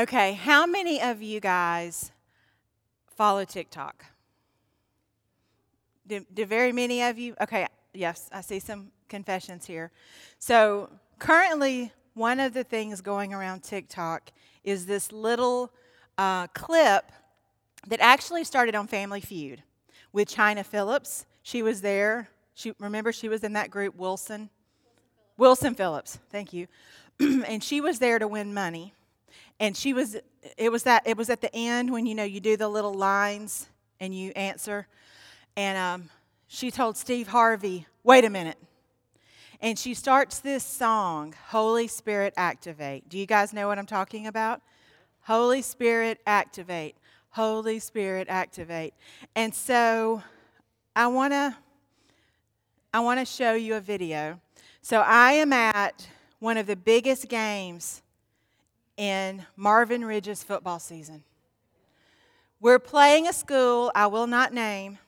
Okay, how many of you guys follow TikTok? Do, do very many of you? Okay, yes, I see some confessions here. So, currently, one of the things going around TikTok is this little uh, clip that actually started on Family Feud with Chynna Phillips. She was there. She remember she was in that group Wilson Wilson Phillips. Thank you. and she was there to win money. And she was it was that it was at the end when you know you do the little lines and you answer. And um, she told Steve Harvey, "Wait a minute." And she starts this song, Holy Spirit Activate. Do you guys know what I'm talking about? Holy Spirit Activate. Holy Spirit Activate. And so I want to I want to show you a video. So I am at one of the biggest games in Marvin Ridge's football season. We're playing a school I will not name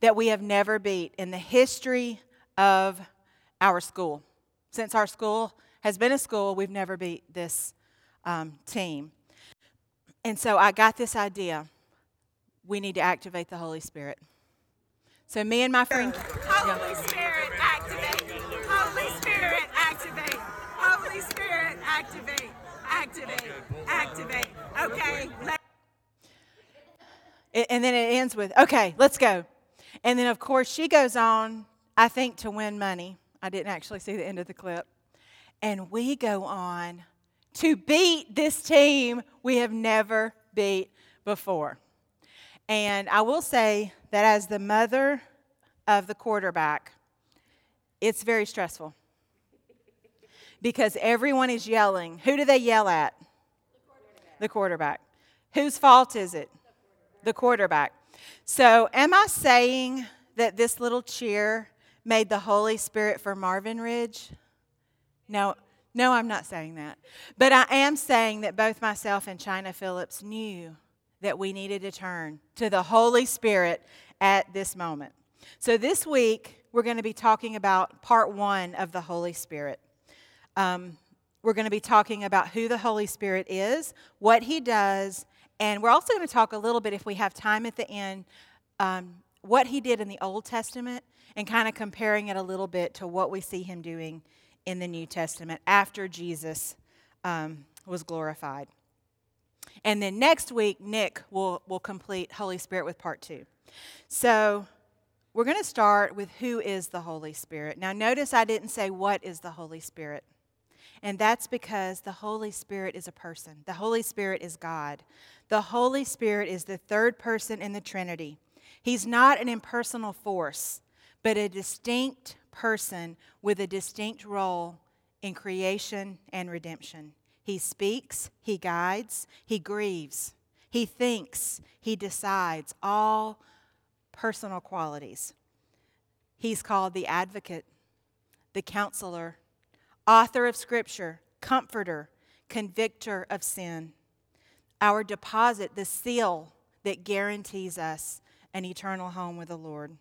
that we have never beat in the history of our school. Since our school has been a school, we've never beat this um, team. And so I got this idea we need to activate the Holy Spirit. So, me and my friend. Holy Spirit, Activate. Activate. Okay. And then it ends with, okay, let's go. And then, of course, she goes on, I think, to win money. I didn't actually see the end of the clip. And we go on to beat this team we have never beat before. And I will say that as the mother of the quarterback, it's very stressful because everyone is yelling. Who do they yell at? The quarterback. The quarterback. Whose fault is it? The quarterback. So, am I saying that this little cheer made the Holy Spirit for Marvin Ridge? No, no, I'm not saying that. But I am saying that both myself and Chynna Phillips knew that we needed to turn to the Holy Spirit at this moment. So this week, we're going to be talking about part one of the Holy Spirit. Um, we're going to be talking about who the Holy Spirit is, what he does, and we're also going to talk a little bit, if we have time at the end, um, what he did in the Old Testament and kind of comparing it a little bit to what we see him doing in the New Testament after Jesus um, was glorified. And then next week, Nick will, will complete Holy Spirit with part two. So we're going to start with who is the Holy Spirit. Now, notice I didn't say what is the Holy Spirit. And that's because the Holy Spirit is a person. The Holy Spirit is God. The Holy Spirit is the third person in the Trinity. He's not an impersonal force, but a distinct person with a distinct role in creation and redemption. He speaks, he guides, he grieves, he thinks, he decides, all personal qualities. He's called the advocate, the counselor, author of scripture, comforter, convictor of sin, our deposit, the seal that guarantees us an eternal home with the Lord,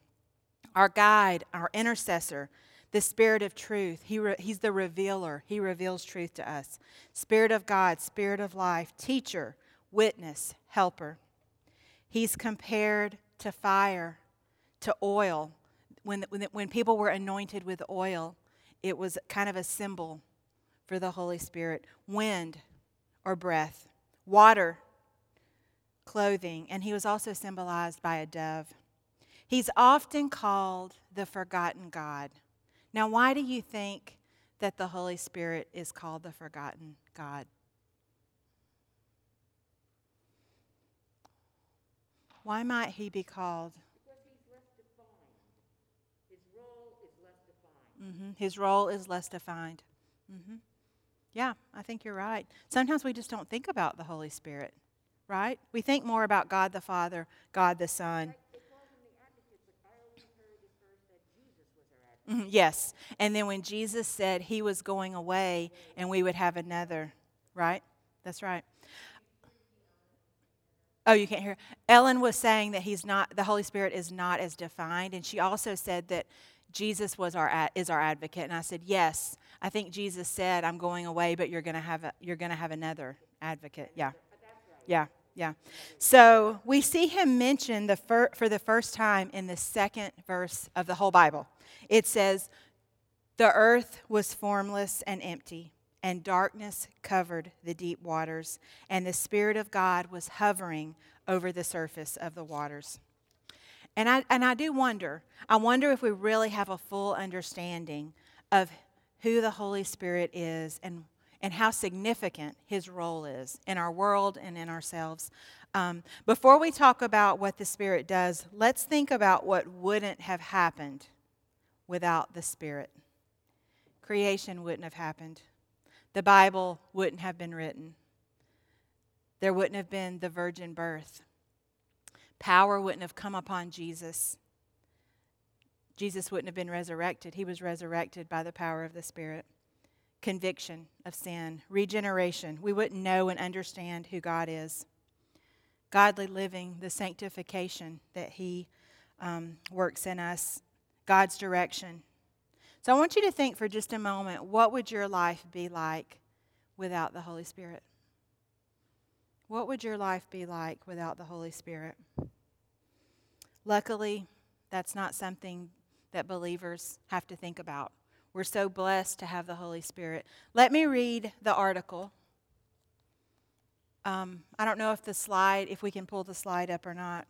our guide, our intercessor, the Spirit of truth. He re- he's the revealer. He reveals truth to us. Spirit of God, Spirit of life, teacher, witness, helper. He's compared to fire, to oil. When, when, when people were anointed with oil, it was kind of a symbol for the Holy Spirit. Wind or breath, water, clothing, and he was also symbolized by a dove. He's often called the forgotten God. Now, why do you think that the Holy Spirit is called the forgotten God? Why might he be called? Because he's less defined. His role is less defined. Mm-hmm. His role is less defined. Mm-hmm. Yeah, I think you're right. Sometimes we just don't think about the Holy Spirit, right? We think more about God the Father, God the Son. Mm-hmm, yes. And then when Jesus said he was going away and we would have another, right? That's right. Oh, you can't hear. Ellen was saying that he's not the Holy Spirit is not as defined and she also said that Jesus was our is our advocate and I said, "Yes, I think Jesus said, I'm going away, but you're to have, a, you're to have another advocate. Yeah. Yeah. Yeah. So we see him mentioned the fir- for the first time in the second verse of the whole Bible. It says, The earth was formless and empty, and darkness covered the deep waters, and the Spirit of God was hovering over the surface of the waters. And I, and I do wonder, I wonder if we really have a full understanding of who the Holy Spirit is and and how significant his role is in our world and in ourselves. Um, before we talk about what the Spirit does, let's think about what wouldn't have happened without the Spirit. Creation wouldn't have happened, the Bible wouldn't have been written, there wouldn't have been the virgin birth, power wouldn't have come upon Jesus. Jesus wouldn't have been resurrected. He was resurrected by the power of the Spirit conviction of sin, regeneration. We wouldn't know and understand who God is. Godly living, the sanctification that He um, works in us, God's direction. So I want you to think for just a moment what would your life be like without the Holy Spirit? What would your life be like without the Holy Spirit? Luckily, that's not something that believers have to think about. We're so blessed to have the Holy Spirit. Let me read the article. Um, I don't know if the slide, if we can pull the slide up or not.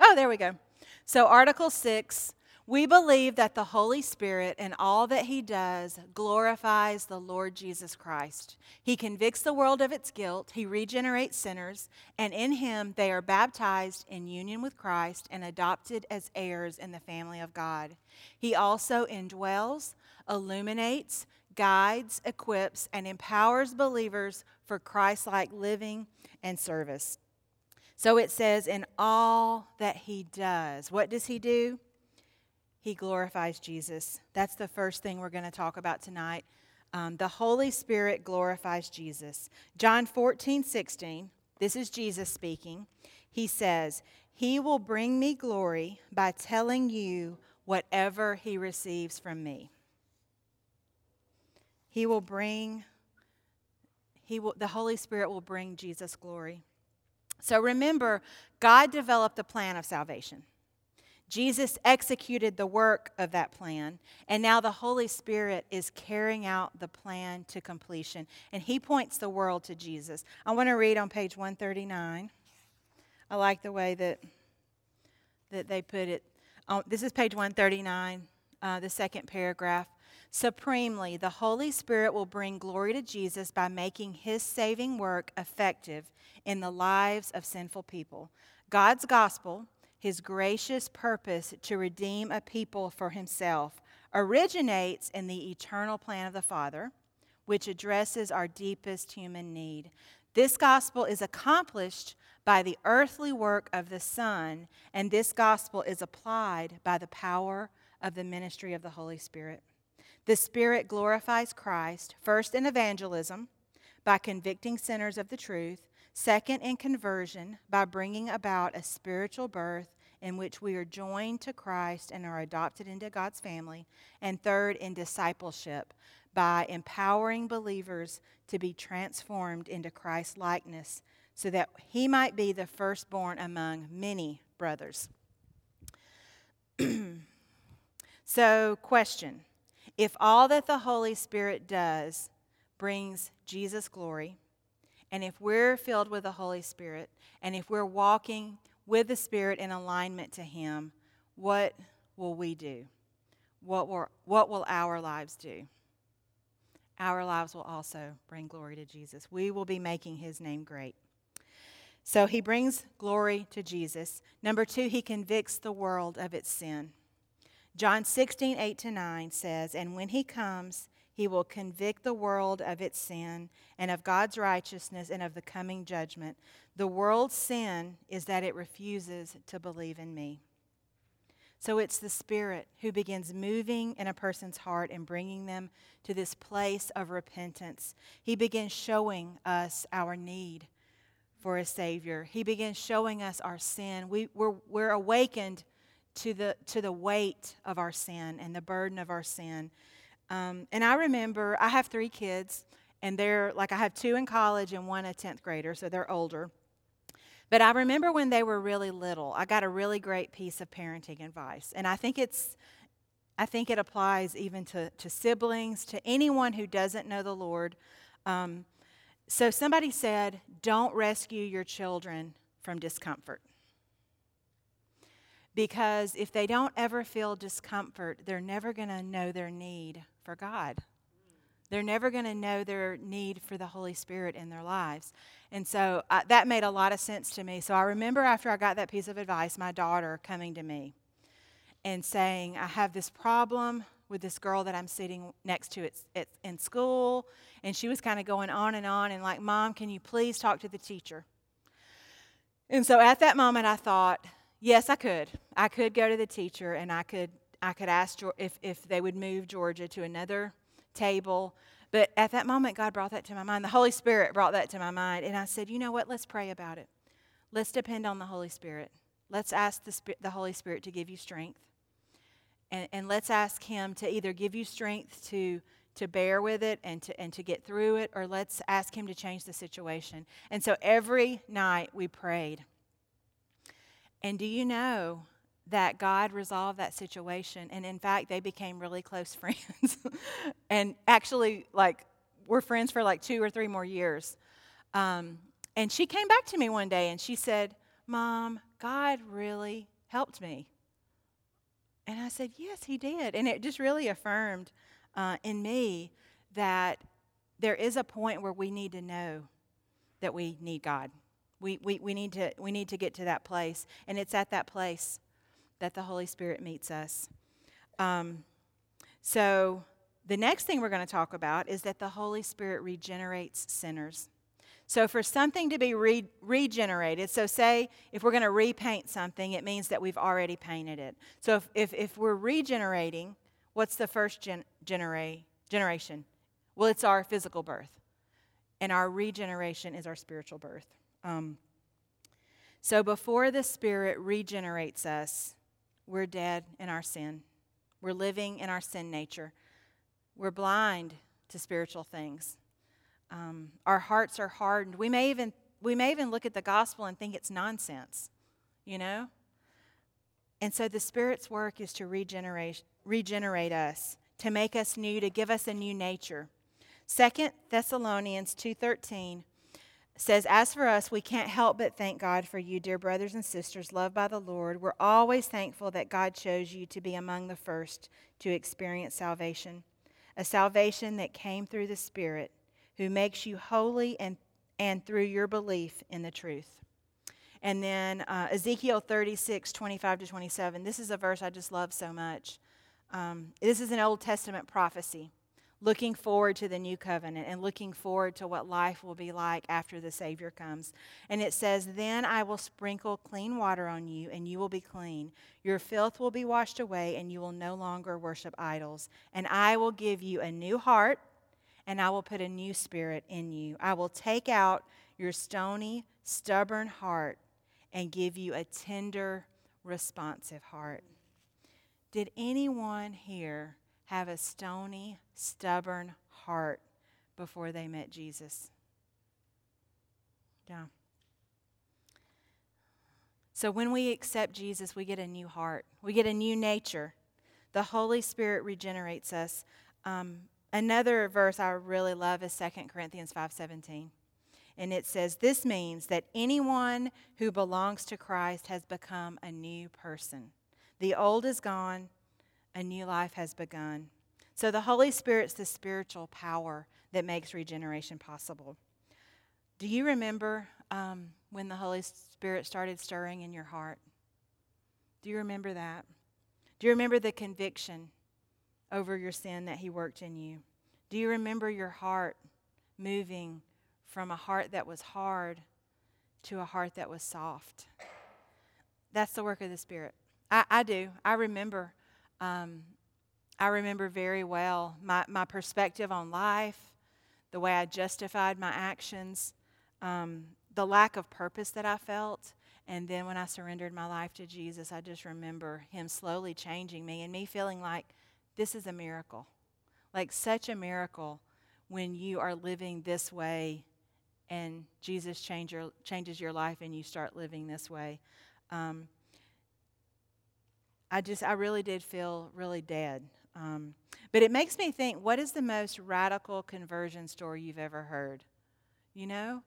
Oh, there we go. So, Article 6 we believe that the Holy Spirit and all that He does glorifies the Lord Jesus Christ. He convicts the world of its guilt, He regenerates sinners, and in Him they are baptized in union with Christ and adopted as heirs in the family of God. He also indwells, illuminates, guides, equips, and empowers believers for Christ like living and service. So it says, in all that He does, what does He do? He glorifies Jesus. That's the first thing we're going to talk about tonight. Um, the Holy Spirit glorifies Jesus. John 14, 16, this is Jesus speaking. He says, He will bring me glory by telling you whatever He receives from me. He will bring, he will, the Holy Spirit will bring Jesus glory. So remember, God developed the plan of salvation. Jesus executed the work of that plan, and now the Holy Spirit is carrying out the plan to completion. And He points the world to Jesus. I want to read on page 139. I like the way that, that they put it. Um, this is page 139, uh, the second paragraph. Supremely, the Holy Spirit will bring glory to Jesus by making His saving work effective in the lives of sinful people. God's gospel his gracious purpose to redeem a people for himself originates in the eternal plan of the Father, which addresses our deepest human need. This gospel is accomplished by the earthly work of the Son, and this gospel is applied by the power of the ministry of the Holy Spirit. The Spirit glorifies Christ, first in evangelism, by convicting sinners of the truth, Second, in conversion, by bringing about a spiritual birth in which we are joined to Christ and are adopted into God's family. And third, in discipleship, by empowering believers to be transformed into Christ's likeness so that he might be the firstborn among many brothers. so, question If all that the Holy Spirit does brings Jesus glory, and if we're filled with the Holy Spirit, and if we're walking with the Spirit in alignment to Him, what will we do? What will, what will our lives do? Our lives will also bring glory to Jesus. We will be making His name great. So he brings glory to Jesus. Number two, he convicts the world of its sin. John 16, 8 to 9 says, And when he comes, he will convict the world of its sin and of God's righteousness and of the coming judgment. The world's sin is that it refuses to believe in me. So it's the Spirit who begins moving in a person's heart and bringing them to this place of repentance. He begins showing us our need for a Savior. He begins showing us our sin. We, we're, we're awakened to the, to the weight of our sin and the burden of our sin. Um, and I remember I have three kids, and they're like I have two in college and one a 10th grader, so they're older. But I remember when they were really little, I got a really great piece of parenting advice. And I think it's I think it applies even to, to siblings, to anyone who doesn't know the Lord. Um, so somebody said, Don't rescue your children from discomfort. Because if they don't ever feel discomfort, they're never going to know their need for God. They're never going to know their need for the Holy Spirit in their lives. And so uh, that made a lot of sense to me. So I remember after I got that piece of advice, my daughter coming to me and saying, I have this problem with this girl that I'm sitting next to at, at, in school. And she was kind of going on and on and like, Mom, can you please talk to the teacher? And so at that moment, I thought, yes, I could. I could go to the teacher and I could, I could ask if, if they would move Georgia to another table. But at that moment, God brought that to my mind. The Holy Spirit brought that to my mind. And I said, you know what? Let's pray about it. Let's depend on the Holy Spirit. Let's ask the, the Holy Spirit to give you strength. And, and let's ask Him to either give you strength to, to bear with it and to, and to get through it, or let's ask Him to change the situation. And so every night we prayed. And do you know that God resolved that situation? And in fact, they became really close friends. and actually, like, we're friends for like two or three more years. Um, and she came back to me one day and she said, Mom, God really helped me. And I said, Yes, He did. And it just really affirmed uh, in me that there is a point where we need to know that we need God. We, we, we, need to, we need to get to that place. And it's at that place that the Holy Spirit meets us. Um, so, the next thing we're going to talk about is that the Holy Spirit regenerates sinners. So, for something to be re- regenerated, so say if we're going to repaint something, it means that we've already painted it. So, if, if, if we're regenerating, what's the first gen- genera- generation? Well, it's our physical birth. And our regeneration is our spiritual birth. Um, so before the Spirit regenerates us, we're dead in our sin. We're living in our sin nature. We're blind to spiritual things. Um, our hearts are hardened. We may even we may even look at the gospel and think it's nonsense, you know. And so the Spirit's work is to regenerate regenerate us, to make us new, to give us a new nature. Second Thessalonians two thirteen says, As for us, we can't help but thank God for you, dear brothers and sisters, loved by the Lord. We're always thankful that God chose you to be among the first to experience salvation, a salvation that came through the Spirit, who makes you holy and, and through your belief in the truth. And then uh, Ezekiel 36, 25 to 27. This is a verse I just love so much. Um, this is an Old Testament prophecy looking forward to the new covenant and looking forward to what life will be like after the Savior comes. And it says, Then I will sprinkle clean water on you, and you will be clean. Your filth will be washed away, and you will no longer worship idols. And I will give you a new heart, and I will put a new spirit in you. I will take out your stony, stubborn heart and give you a tender, responsive heart. Did anyone here have a stony, stubborn heart before they met Jesus. Yeah. So when we accept Jesus, we get a new heart, we get a new nature. The Holy Spirit regenerates us. Um, another verse I really love is 2 Corinthians 5:17. And it says, This means that anyone who belongs to Christ has become a new person. The old is gone, a new life has begun. So the Holy Spirit's the spiritual power that makes regeneration possible. Do you remember um, when the Holy Spirit started stirring in your heart? Do you remember that? Do you remember the conviction over your sin that He worked in you? Do you remember your heart moving from a heart that was hard to a heart that was soft? That's the work of the Spirit. I, I do. I remember um, I remember very well my, my perspective on life, the way I justified my actions, um, the lack of purpose that I felt. And then when I surrendered my life to Jesus, I just remember Him slowly changing me and me feeling like this is a miracle. Like such a miracle when you are living this way and Jesus change your, changes your life and you start living this way. Um, I just, I really did feel really dead. Um, but it makes me think what is the most radical conversion story you've ever heard? You know?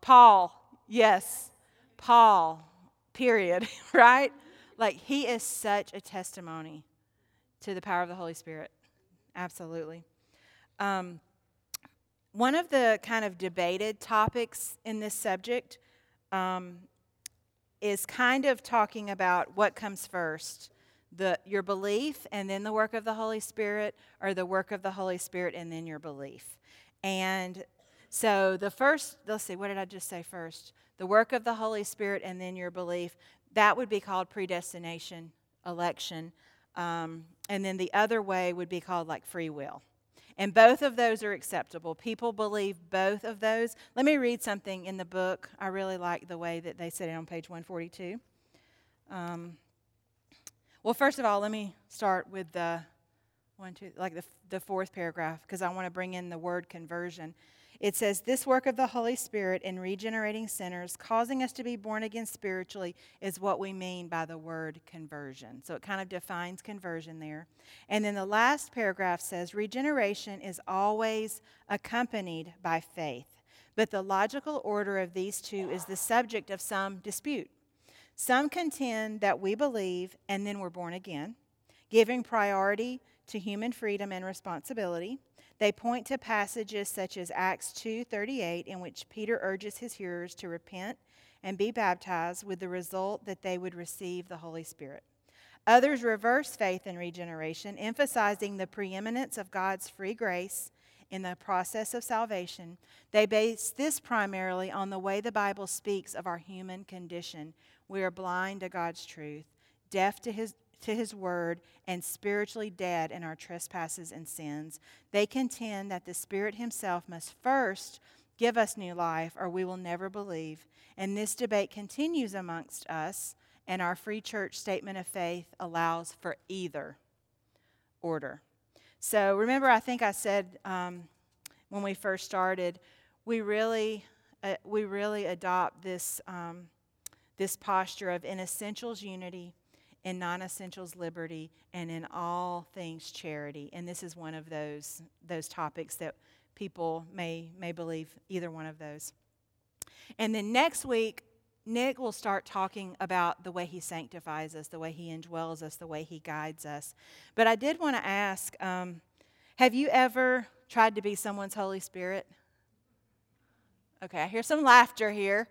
Paul, yes, Paul, period, right? Like he is such a testimony to the power of the Holy Spirit. Absolutely. Um, one of the kind of debated topics in this subject um, is kind of talking about what comes first the, your belief and then the work of the Holy Spirit, or the work of the Holy Spirit and then your belief. And so the first, let's see, what did I just say first? The work of the Holy Spirit and then your belief. That would be called predestination, election. Um, and then the other way would be called like free will. And both of those are acceptable. People believe both of those. Let me read something in the book. I really like the way that they said it on page 142. Um, well, first of all, let me start with the one, two, like the, the fourth paragraph, because I want to bring in the word conversion. It says, This work of the Holy Spirit in regenerating sinners, causing us to be born again spiritually, is what we mean by the word conversion. So it kind of defines conversion there. And then the last paragraph says, Regeneration is always accompanied by faith, but the logical order of these two is the subject of some dispute. Some contend that we believe and then we're born again, giving priority to human freedom and responsibility. They point to passages such as Acts 2:38 in which Peter urges his hearers to repent and be baptized with the result that they would receive the Holy Spirit. Others reverse faith in regeneration, emphasizing the preeminence of God's free grace in the process of salvation. They base this primarily on the way the Bible speaks of our human condition. We are blind to God's truth, deaf to his to his word and spiritually dead in our trespasses and sins. They contend that the Spirit himself must first give us new life or we will never believe. And this debate continues amongst us, and our free church statement of faith allows for either order. So remember, I think I said um, when we first started, we really, uh, we really adopt this, um, this posture of in essentials unity in non essentials liberty, and in all things charity. And this is one of those, those topics that people may, may believe either one of those. And then next week, Nick will start talking about the way he sanctifies us, the way he indwells us, the way he guides us. But I did want to ask um, have you ever tried to be someone's Holy Spirit? Okay, I hear some laughter here.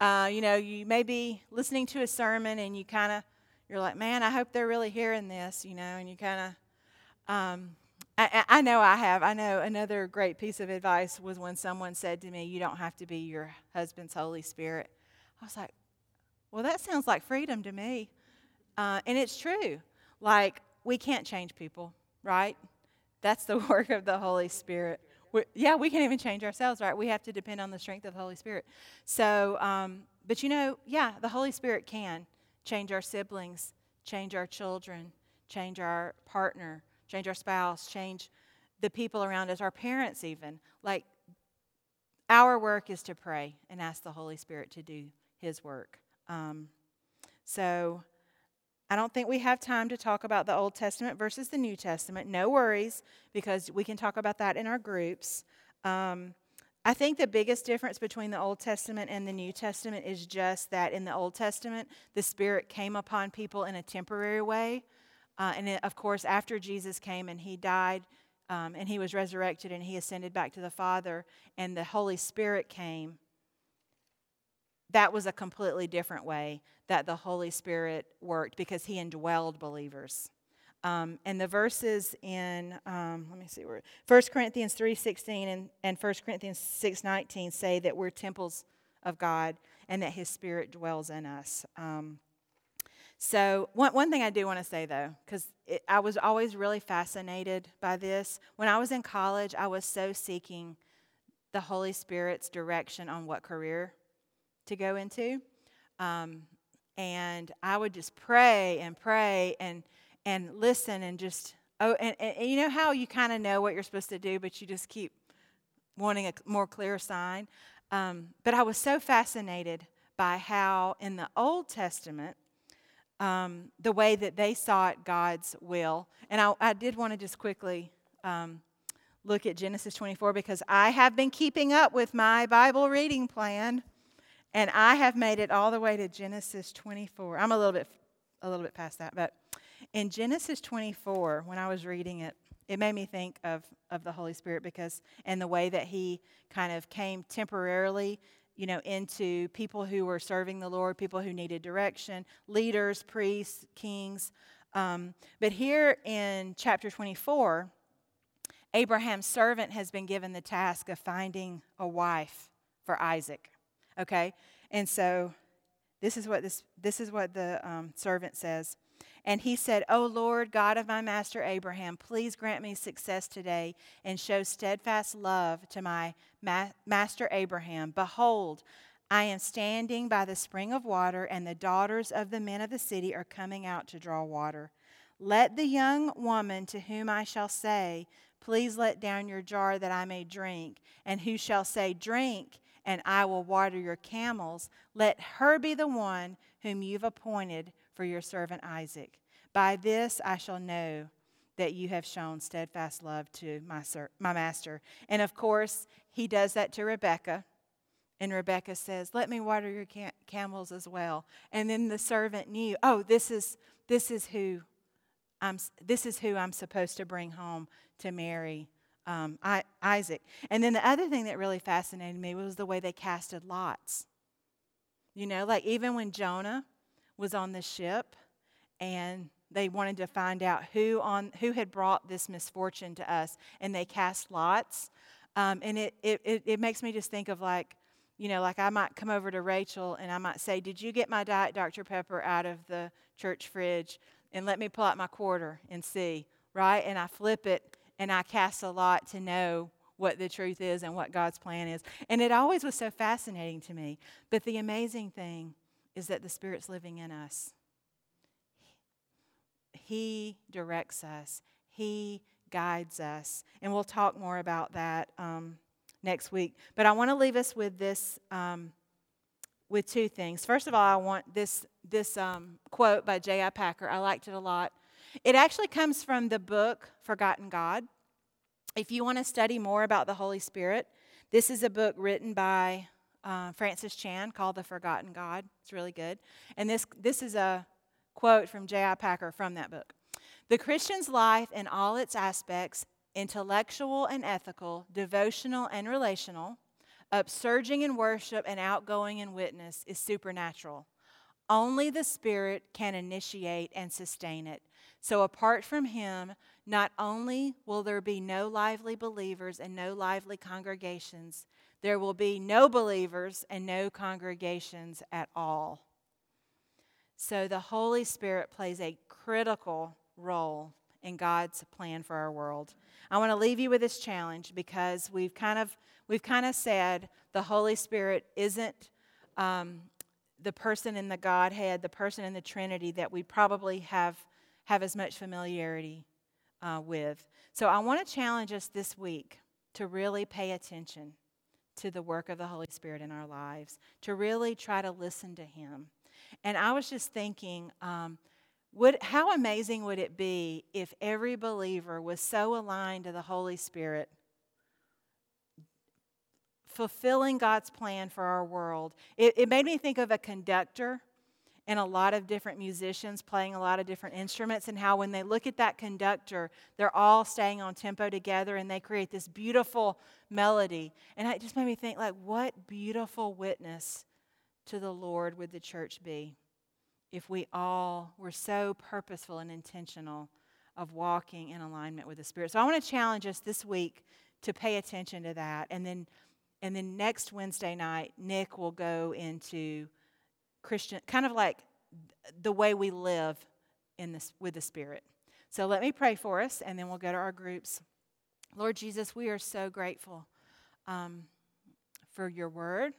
Uh, you know, you may be listening to a sermon and you kind of you're like, man, I hope they're really hearing this, you know, and you kind of, um, I, I know I have. I know another great piece of advice was when someone said to me, You don't have to be your husband's Holy Spirit. I was like, Well, that sounds like freedom to me. Uh, and it's true. Like, we can't change people, right? That's the work of the Holy Spirit. we yeah, we can't even change ourselves, right? We have to depend on the strength of the Holy Spirit. So, um, but you know, yeah, the Holy Spirit can change our siblings, change our children, change our partner, change our spouse, change the people around us, our parents, even. Like, our work is to pray and ask the Holy Spirit to do His work. Um, so, I don't think we have time to talk about the Old Testament versus the New Testament. No worries, because we can talk about that in our groups. Um, I think the biggest difference between the Old Testament and the New Testament is just that in the Old Testament, the Spirit came upon people in a temporary way. Uh, and it, of course, after Jesus came and he died um, and he was resurrected and he ascended back to the Father and the Holy Spirit came, that was a completely different way that the Holy Spirit worked because he indwelled believers. Um, and the verses in, um, let me see where, 1 Corinthians 3.16 and, and 1 Corinthians 6.19 say that we're temples of God and that his spirit dwells in us. Um, so one, one thing I do want to say though, because I was always really fascinated by this. When I was in college, I was so seeking the Holy Spirit's direction on what career to go into. Um, and I would just pray and pray and and listen and just oh, and, and, and you know how you kind of know what you're supposed to do, but you just keep wanting a more clear sign. Um, but I was so fascinated by how in the Old Testament, um, the way that they sought God's will. And I, I did want to just quickly um, look at Genesis 24 because I have been keeping up with my Bible reading plan, and I have made it all the way to Genesis 24. I'm a little bit, a little bit past that, but in Genesis 24, when I was reading it, it made me think of, of the Holy Spirit because, and the way that He kind of came temporarily you know, into people who were serving the Lord, people who needed direction, leaders, priests, kings. Um, but here in chapter 24, Abraham's servant has been given the task of finding a wife for Isaac. Okay, and so this is what this this is what the um, servant says. And he said, O Lord, God of my master Abraham, please grant me success today and show steadfast love to my ma- master Abraham. Behold, I am standing by the spring of water, and the daughters of the men of the city are coming out to draw water. Let the young woman to whom I shall say, Please let down your jar that I may drink, and who shall say, Drink, and I will water your camels, let her be the one whom you've appointed for your servant Isaac. By this I shall know that you have shown steadfast love to my, ser- my master. And of course, he does that to Rebecca. And Rebecca says, Let me water your cam- camels as well. And then the servant knew, oh, this is, this is who I'm, this is who I'm supposed to bring home to marry um, I, Isaac. And then the other thing that really fascinated me was the way they casted lots. You know, like even when Jonah was on the ship and they wanted to find out who on who had brought this misfortune to us and they cast lots. Um, and it, it, it, it makes me just think of like you know like i might come over to rachel and i might say did you get my diet dr pepper out of the church fridge and let me pull out my quarter and see right? And i flip it and i cast a lot to know what the truth is and what god's plan is. And it always was so fascinating to me. But the amazing thing is that the Spirit's living in us. He directs us, He guides us. And we'll talk more about that um, next week. But I want to leave us with this. Um, with two things. First of all, I want this this um, quote by J.I. Packer. I liked it a lot. It actually comes from the book Forgotten God. If you want to study more about the Holy Spirit, this is a book written by uh, Francis Chan called The Forgotten God. It's really good. And this, this is a quote from J.I. Packer from that book. The Christian's life in all its aspects, intellectual and ethical, devotional and relational, upsurging in worship and outgoing in witness, is supernatural. Only the Spirit can initiate and sustain it. So, apart from Him, not only will there be no lively believers and no lively congregations, there will be no believers and no congregations at all. So the Holy Spirit plays a critical role in God's plan for our world. I want to leave you with this challenge because we've kind of we've kind of said the Holy Spirit isn't um, the person in the Godhead, the person in the Trinity that we probably have have as much familiarity uh, with. So I want to challenge us this week to really pay attention to the work of the Holy Spirit in our lives, to really try to listen to Him. And I was just thinking, um, would, how amazing would it be if every believer was so aligned to the Holy Spirit, fulfilling God's plan for our world? It, it made me think of a conductor and a lot of different musicians playing a lot of different instruments, and how when they look at that conductor, they're all staying on tempo together and they create this beautiful melody. And it just made me think, like, what beautiful witness to the Lord would the church be if we all were so purposeful and intentional of walking in alignment with the Spirit? So I want to challenge us this week to pay attention to that. And then and then next Wednesday night, Nick will go into Christian, kind of like the way we live in this, with the Spirit. So let me pray for us, and then we'll go to our groups. Lord Jesus, we are so grateful um, for your word.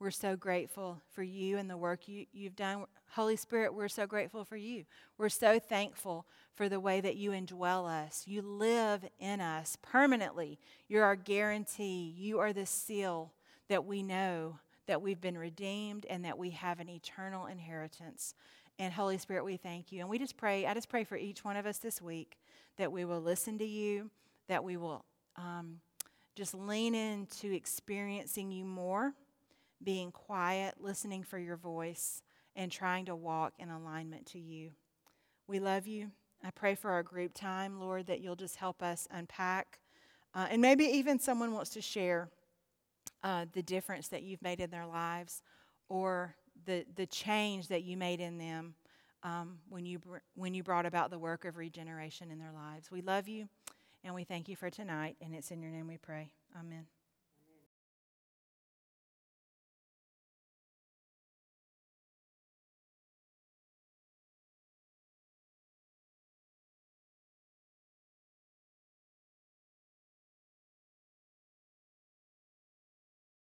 We're so grateful for you and the work you, you've done. Holy Spirit, we're so grateful for you. We're so thankful for the way that you indwell us. You live in us permanently. You're our guarantee. You are the seal that we know that we've been redeemed and that we have an eternal inheritance. And Holy Spirit, we thank you. And we just pray, I just pray for each one of us this week that we will listen to you, that we will um, just lean into experiencing you more, being quiet, listening for your voice, and trying to walk in alignment to you. We love you. I pray for our group time, Lord, that you'll just help us unpack. Uh, and maybe even someone wants to share uh, the difference that you've made in their lives or the, the change that you made in them um, when, you br- when you brought about the work of regeneration in their lives. We love you and we thank you for tonight, and it's in your name we pray. Amen.